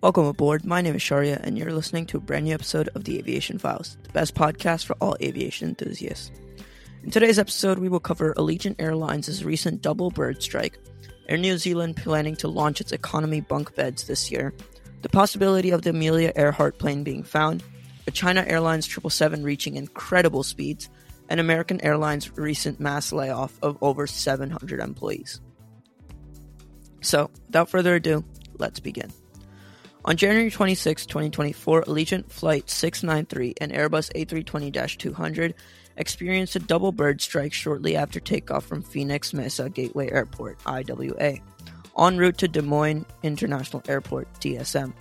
Welcome aboard. My name is Sharia, and you're listening to a brand new episode of the Aviation Files, the best podcast for all aviation enthusiasts. In today's episode, we will cover Allegiant Airlines' recent double bird strike, Air New Zealand planning to launch its economy bunk beds this year, the possibility of the Amelia Earhart plane being found, a China Airlines 777 reaching incredible speeds, and American Airlines' recent mass layoff of over 700 employees. So, without further ado, let's begin. On January 26, 2024, Allegiant Flight 693 and Airbus A320 200 experienced a double bird strike shortly after takeoff from Phoenix Mesa Gateway Airport, IWA, en route to Des Moines International Airport, DSM.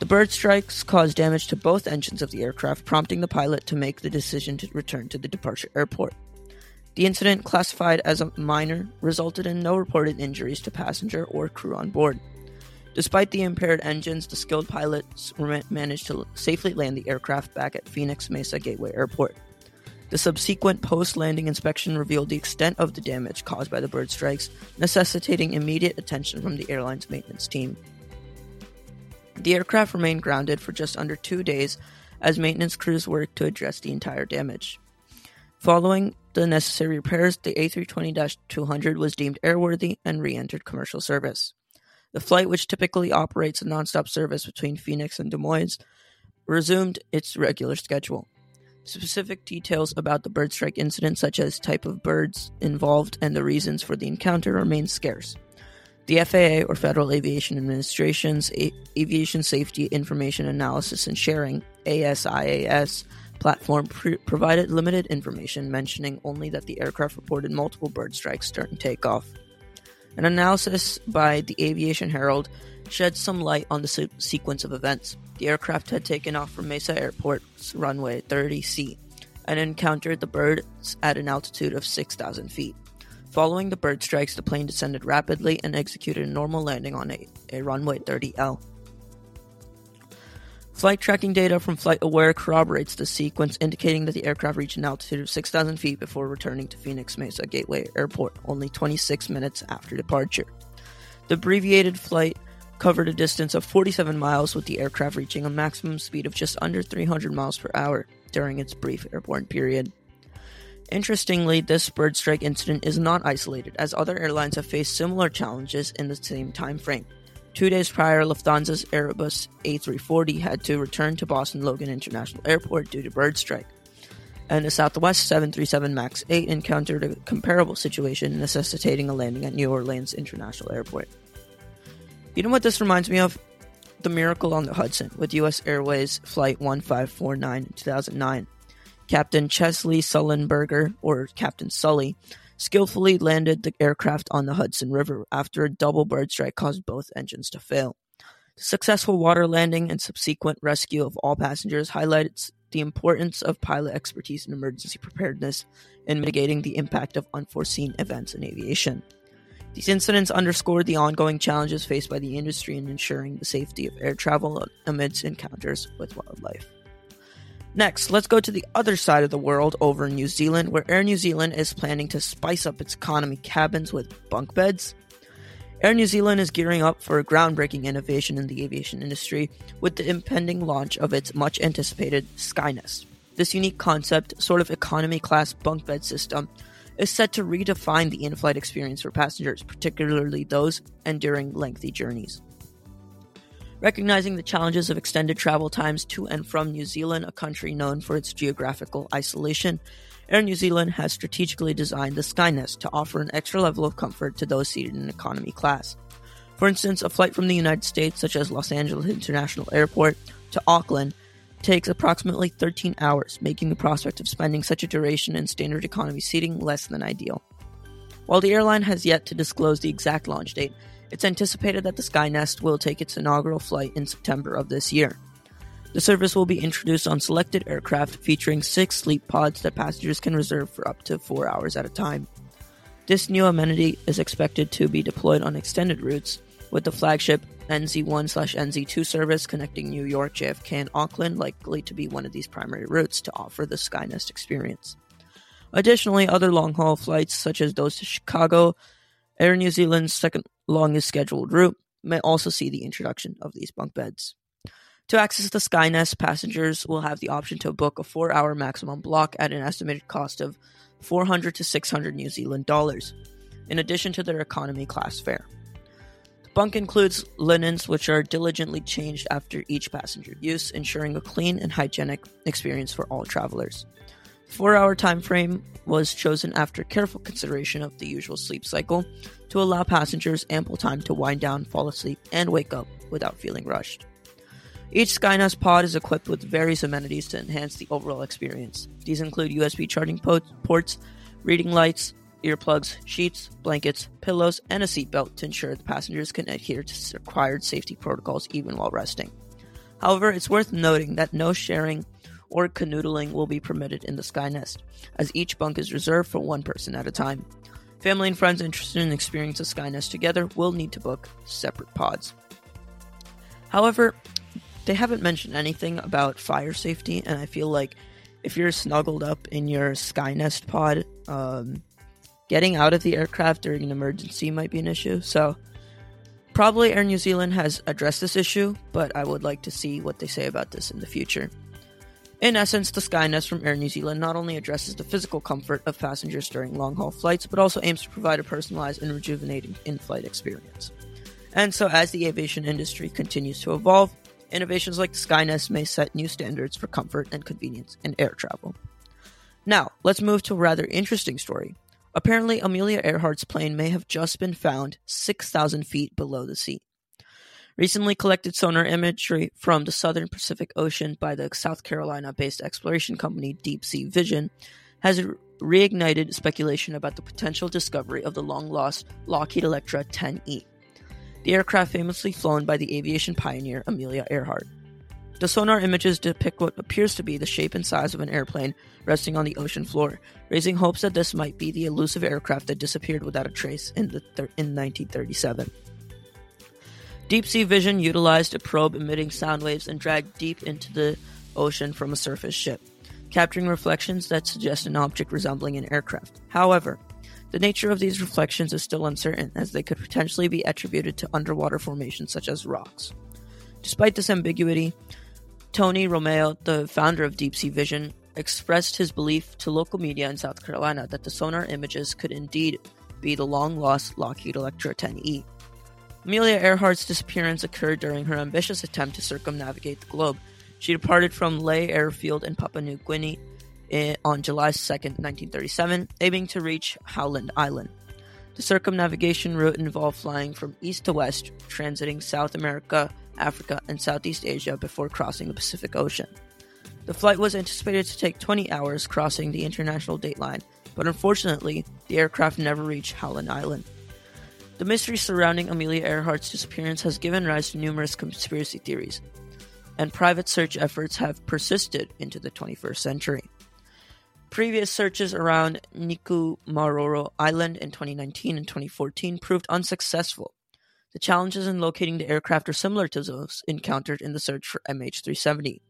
The bird strikes caused damage to both engines of the aircraft, prompting the pilot to make the decision to return to the departure airport. The incident, classified as a minor, resulted in no reported injuries to passenger or crew on board. Despite the impaired engines, the skilled pilots managed to safely land the aircraft back at Phoenix Mesa Gateway Airport. The subsequent post landing inspection revealed the extent of the damage caused by the bird strikes, necessitating immediate attention from the airline's maintenance team. The aircraft remained grounded for just under two days as maintenance crews worked to address the entire damage. Following the necessary repairs, the A320 200 was deemed airworthy and re entered commercial service. The flight, which typically operates a nonstop service between Phoenix and Des Moines, resumed its regular schedule. Specific details about the bird strike incident, such as type of birds involved and the reasons for the encounter, remain scarce. The FAA, or Federal Aviation Administration's A- Aviation Safety Information Analysis and Sharing (ASIAS) platform, pre- provided limited information, mentioning only that the aircraft reported multiple bird strikes during takeoff. An analysis by the Aviation Herald shed some light on the se- sequence of events. The aircraft had taken off from Mesa Airport's runway 30C and encountered the birds at an altitude of 6,000 feet. Following the bird strikes, the plane descended rapidly and executed a normal landing on a, a runway 30L. Flight tracking data from FlightAware corroborates the sequence, indicating that the aircraft reached an altitude of 6,000 feet before returning to Phoenix Mesa Gateway Airport, only 26 minutes after departure. The abbreviated flight covered a distance of 47 miles, with the aircraft reaching a maximum speed of just under 300 miles per hour during its brief airborne period. Interestingly, this bird strike incident is not isolated, as other airlines have faced similar challenges in the same time frame. Two days prior, Lufthansa's Airbus A340 had to return to Boston Logan International Airport due to bird strike. And the Southwest 737 MAX 8 encountered a comparable situation, necessitating a landing at New Orleans International Airport. You know what this reminds me of? The Miracle on the Hudson with US Airways Flight 1549 in 2009. Captain Chesley Sullenberger, or Captain Sully, skillfully landed the aircraft on the Hudson River after a double bird strike caused both engines to fail. The successful water landing and subsequent rescue of all passengers highlights the importance of pilot expertise and emergency preparedness in mitigating the impact of unforeseen events in aviation. These incidents underscore the ongoing challenges faced by the industry in ensuring the safety of air travel amidst encounters with wildlife. Next, let's go to the other side of the world over in New Zealand, where Air New Zealand is planning to spice up its economy cabins with bunk beds. Air New Zealand is gearing up for a groundbreaking innovation in the aviation industry with the impending launch of its much anticipated Skynest. This unique concept, sort of economy class bunk bed system, is set to redefine the in flight experience for passengers, particularly those enduring lengthy journeys. Recognizing the challenges of extended travel times to and from New Zealand, a country known for its geographical isolation, Air New Zealand has strategically designed the Skynest to offer an extra level of comfort to those seated in economy class. For instance, a flight from the United States, such as Los Angeles International Airport, to Auckland takes approximately 13 hours, making the prospect of spending such a duration in standard economy seating less than ideal. While the airline has yet to disclose the exact launch date, it's anticipated that the Skynest will take its inaugural flight in September of this year. The service will be introduced on selected aircraft featuring six sleep pods that passengers can reserve for up to four hours at a time. This new amenity is expected to be deployed on extended routes, with the flagship NZ1 slash NZ2 service connecting New York, JFK, and Auckland likely to be one of these primary routes to offer the Skynest experience. Additionally, other long haul flights, such as those to Chicago, Air New Zealand's second longest scheduled route may also see the introduction of these bunk beds. To access the Skynest, passengers will have the option to book a four hour maximum block at an estimated cost of 400 to 600 New Zealand dollars, in addition to their economy class fare. The bunk includes linens which are diligently changed after each passenger use, ensuring a clean and hygienic experience for all travelers. Four hour time frame was chosen after careful consideration of the usual sleep cycle to allow passengers ample time to wind down, fall asleep, and wake up without feeling rushed. Each Skynest pod is equipped with various amenities to enhance the overall experience. These include USB charging ports, reading lights, earplugs, sheets, blankets, pillows, and a seatbelt to ensure the passengers can adhere to required safety protocols even while resting. However, it's worth noting that no sharing or canoodling will be permitted in the Skynest, as each bunk is reserved for one person at a time. Family and friends interested in experiencing the Skynest together will need to book separate pods. However, they haven't mentioned anything about fire safety, and I feel like if you're snuggled up in your Skynest pod, um, getting out of the aircraft during an emergency might be an issue. So, probably Air New Zealand has addressed this issue, but I would like to see what they say about this in the future. In essence, the Skynest from Air New Zealand not only addresses the physical comfort of passengers during long haul flights, but also aims to provide a personalized and rejuvenating in flight experience. And so, as the aviation industry continues to evolve, Innovations like the Skynest may set new standards for comfort and convenience in air travel. Now, let's move to a rather interesting story. Apparently, Amelia Earhart's plane may have just been found 6,000 feet below the sea. Recently collected sonar imagery from the southern Pacific Ocean by the South Carolina based exploration company Deep Sea Vision has reignited speculation about the potential discovery of the long lost Lockheed Electra 10E the aircraft famously flown by the aviation pioneer Amelia Earhart. The sonar images depict what appears to be the shape and size of an airplane resting on the ocean floor, raising hopes that this might be the elusive aircraft that disappeared without a trace in, the thir- in 1937. Deep Sea Vision utilized a probe emitting sound waves and dragged deep into the ocean from a surface ship, capturing reflections that suggest an object resembling an aircraft. However, the nature of these reflections is still uncertain, as they could potentially be attributed to underwater formations such as rocks. Despite this ambiguity, Tony Romeo, the founder of Deep Sea Vision, expressed his belief to local media in South Carolina that the sonar images could indeed be the long lost Lockheed Electra 10E. Amelia Earhart's disappearance occurred during her ambitious attempt to circumnavigate the globe. She departed from Lae Airfield in Papua New Guinea eh, on July 2, 1937, aiming to reach Howland Island. The circumnavigation route involved flying from east to west, transiting South America, Africa, and Southeast Asia before crossing the Pacific Ocean. The flight was anticipated to take 20 hours crossing the international date line, but unfortunately, the aircraft never reached Howland Island. The mystery surrounding Amelia Earhart's disappearance has given rise to numerous conspiracy theories, and private search efforts have persisted into the 21st century. Previous searches around Nikumaroro Island in 2019 and 2014 proved unsuccessful. The challenges in locating the aircraft are similar to those encountered in the search for MH370,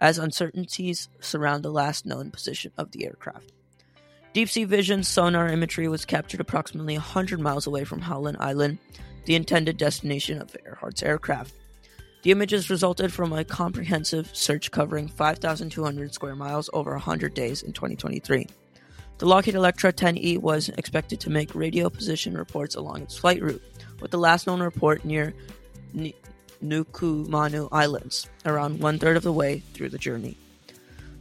as uncertainties surround the last known position of the aircraft. Deep Sea Vision sonar imagery was captured approximately 100 miles away from Howland Island, the intended destination of Earhart's aircraft. The images resulted from a comprehensive search covering 5,200 square miles over 100 days in 2023. The Lockheed Electra 10E was expected to make radio position reports along its flight route, with the last known report near N- Nukumanu Islands, around one third of the way through the journey.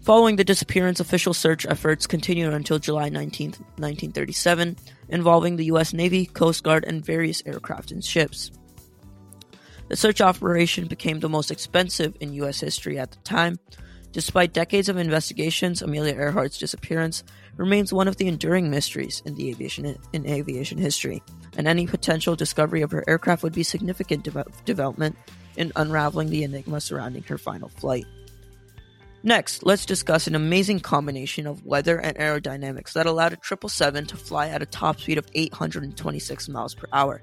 Following the disappearance, official search efforts continued until July 19, 1937, involving the U.S. Navy, Coast Guard, and various aircraft and ships. The search operation became the most expensive in U.S. history at the time. Despite decades of investigations, Amelia Earhart's disappearance remains one of the enduring mysteries in the aviation in aviation history, and any potential discovery of her aircraft would be significant de- development in unraveling the enigma surrounding her final flight. Next, let's discuss an amazing combination of weather and aerodynamics that allowed a 777 to fly at a top speed of 826 miles per hour.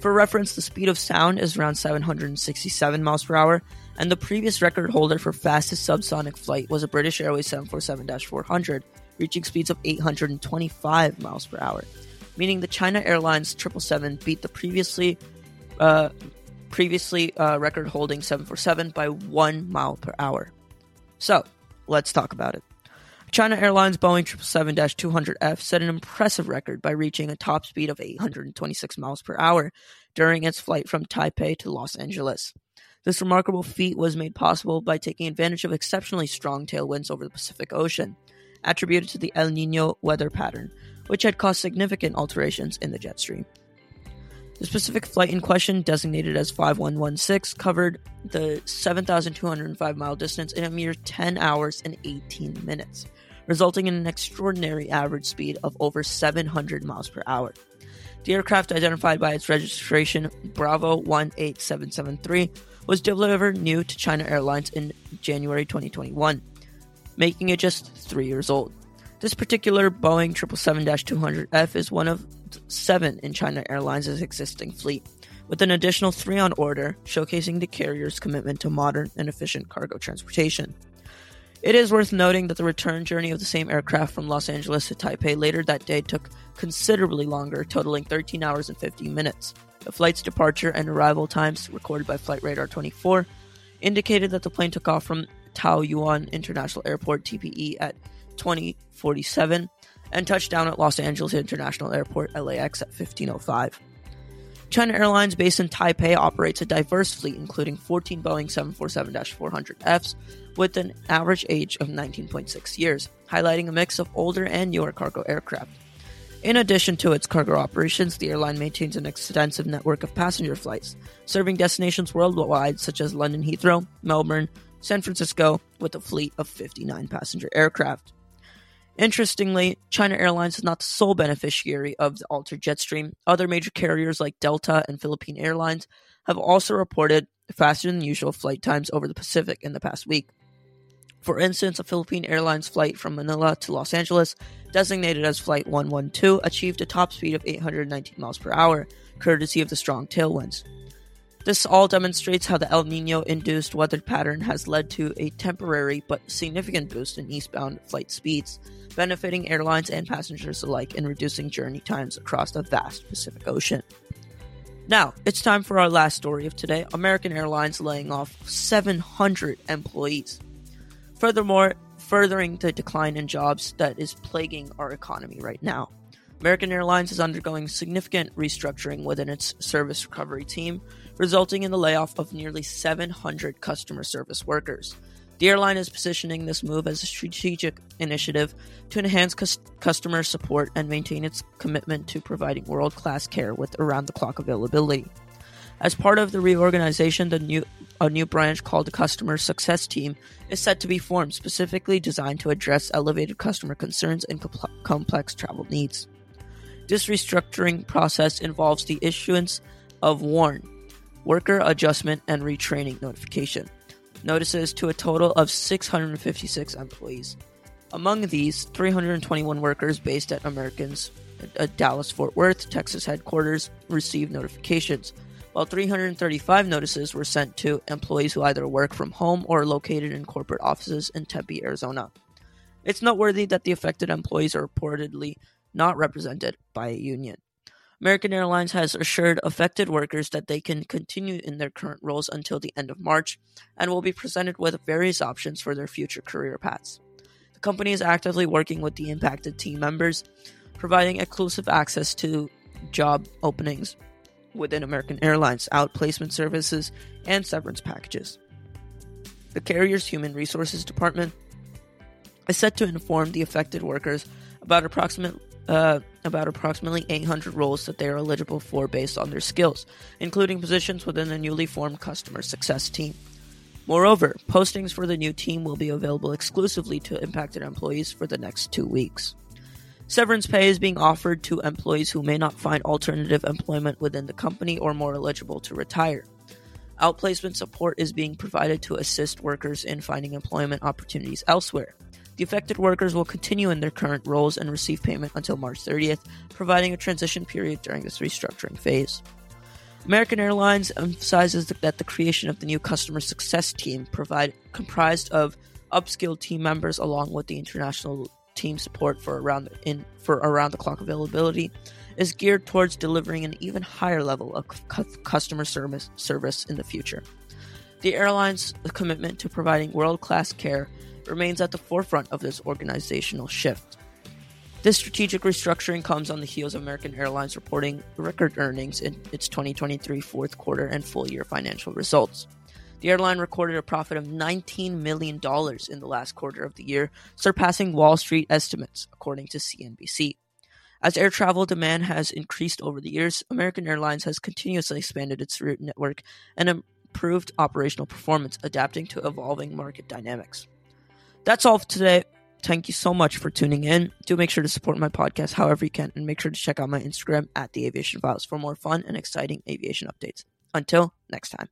For reference, the speed of sound is around 767 miles per hour, and the previous record holder for fastest subsonic flight was a British Airways 747 400, reaching speeds of 825 miles per hour. meaning the China Airlines 777 beat the previously uh, previously uh, record holding 747 by one mile per hour. So, let's talk about it. China Airlines Boeing 777-200F set an impressive record by reaching a top speed of 826 miles per hour during its flight from Taipei to Los Angeles. This remarkable feat was made possible by taking advantage of exceptionally strong tailwinds over the Pacific Ocean, attributed to the El Nino weather pattern, which had caused significant alterations in the jet stream. The specific flight in question, designated as 5116, covered the 7,205 mile distance in a mere 10 hours and 18 minutes, resulting in an extraordinary average speed of over 700 miles per hour. The aircraft, identified by its registration Bravo 18773, was delivered new to China Airlines in January 2021, making it just three years old. This particular Boeing 777-200F is one of seven in China Airlines' existing fleet, with an additional three on order, showcasing the carrier's commitment to modern and efficient cargo transportation. It is worth noting that the return journey of the same aircraft from Los Angeles to Taipei later that day took considerably longer, totaling 13 hours and 15 minutes. The flight's departure and arrival times, recorded by Flight Radar 24, indicated that the plane took off from Taoyuan International Airport TPE at 2047 and touched down at Los Angeles International Airport LAX at 1505. China Airlines, based in Taipei, operates a diverse fleet, including 14 Boeing 747 400Fs with an average age of 19.6 years, highlighting a mix of older and newer cargo aircraft. In addition to its cargo operations, the airline maintains an extensive network of passenger flights, serving destinations worldwide such as London Heathrow, Melbourne, San Francisco, with a fleet of 59 passenger aircraft. Interestingly, China Airlines is not the sole beneficiary of the altered jet stream. Other major carriers like Delta and Philippine Airlines have also reported faster than usual flight times over the Pacific in the past week. For instance, a Philippine Airlines flight from Manila to Los Angeles, designated as Flight 112, achieved a top speed of 819 miles per hour, courtesy of the strong tailwinds. This all demonstrates how the El Nino induced weather pattern has led to a temporary but significant boost in eastbound flight speeds, benefiting airlines and passengers alike in reducing journey times across the vast Pacific Ocean. Now, it's time for our last story of today American Airlines laying off 700 employees. Furthermore, furthering the decline in jobs that is plaguing our economy right now. American Airlines is undergoing significant restructuring within its service recovery team, resulting in the layoff of nearly 700 customer service workers. The airline is positioning this move as a strategic initiative to enhance cus- customer support and maintain its commitment to providing world class care with around the clock availability. As part of the reorganization, the new a new branch called the Customer Success Team is set to be formed, specifically designed to address elevated customer concerns and complex travel needs. This restructuring process involves the issuance of WARN, Worker Adjustment and Retraining Notification, notices to a total of 656 employees. Among these, 321 workers based at Americans at Dallas Fort Worth, Texas headquarters, received notifications while 335 notices were sent to employees who either work from home or are located in corporate offices in Tempe, Arizona. It's noteworthy that the affected employees are reportedly not represented by a union. American Airlines has assured affected workers that they can continue in their current roles until the end of March and will be presented with various options for their future career paths. The company is actively working with the impacted team members, providing exclusive access to job openings within American Airlines, outplacement services, and severance packages. The carrier's Human Resources Department is set to inform the affected workers about approximate uh, about approximately 800 roles that they are eligible for based on their skills, including positions within the newly formed customer success team. Moreover, postings for the new team will be available exclusively to impacted employees for the next two weeks. Severance pay is being offered to employees who may not find alternative employment within the company or more eligible to retire. Outplacement support is being provided to assist workers in finding employment opportunities elsewhere. The affected workers will continue in their current roles and receive payment until March 30th, providing a transition period during this restructuring phase. American Airlines emphasizes that the creation of the new customer success team provide comprised of upskilled team members along with the international team support for around the, in for around the clock availability is geared towards delivering an even higher level of customer service service in the future. The airline's commitment to providing world-class care remains at the forefront of this organizational shift. This strategic restructuring comes on the heels of American Airlines reporting record earnings in its 2023 fourth quarter and full year financial results. The airline recorded a profit of $19 million in the last quarter of the year, surpassing Wall Street estimates, according to CNBC. As air travel demand has increased over the years, American Airlines has continuously expanded its route network and improved operational performance, adapting to evolving market dynamics. That's all for today. Thank you so much for tuning in. Do make sure to support my podcast however you can, and make sure to check out my Instagram at the Aviation Files for more fun and exciting aviation updates. Until next time.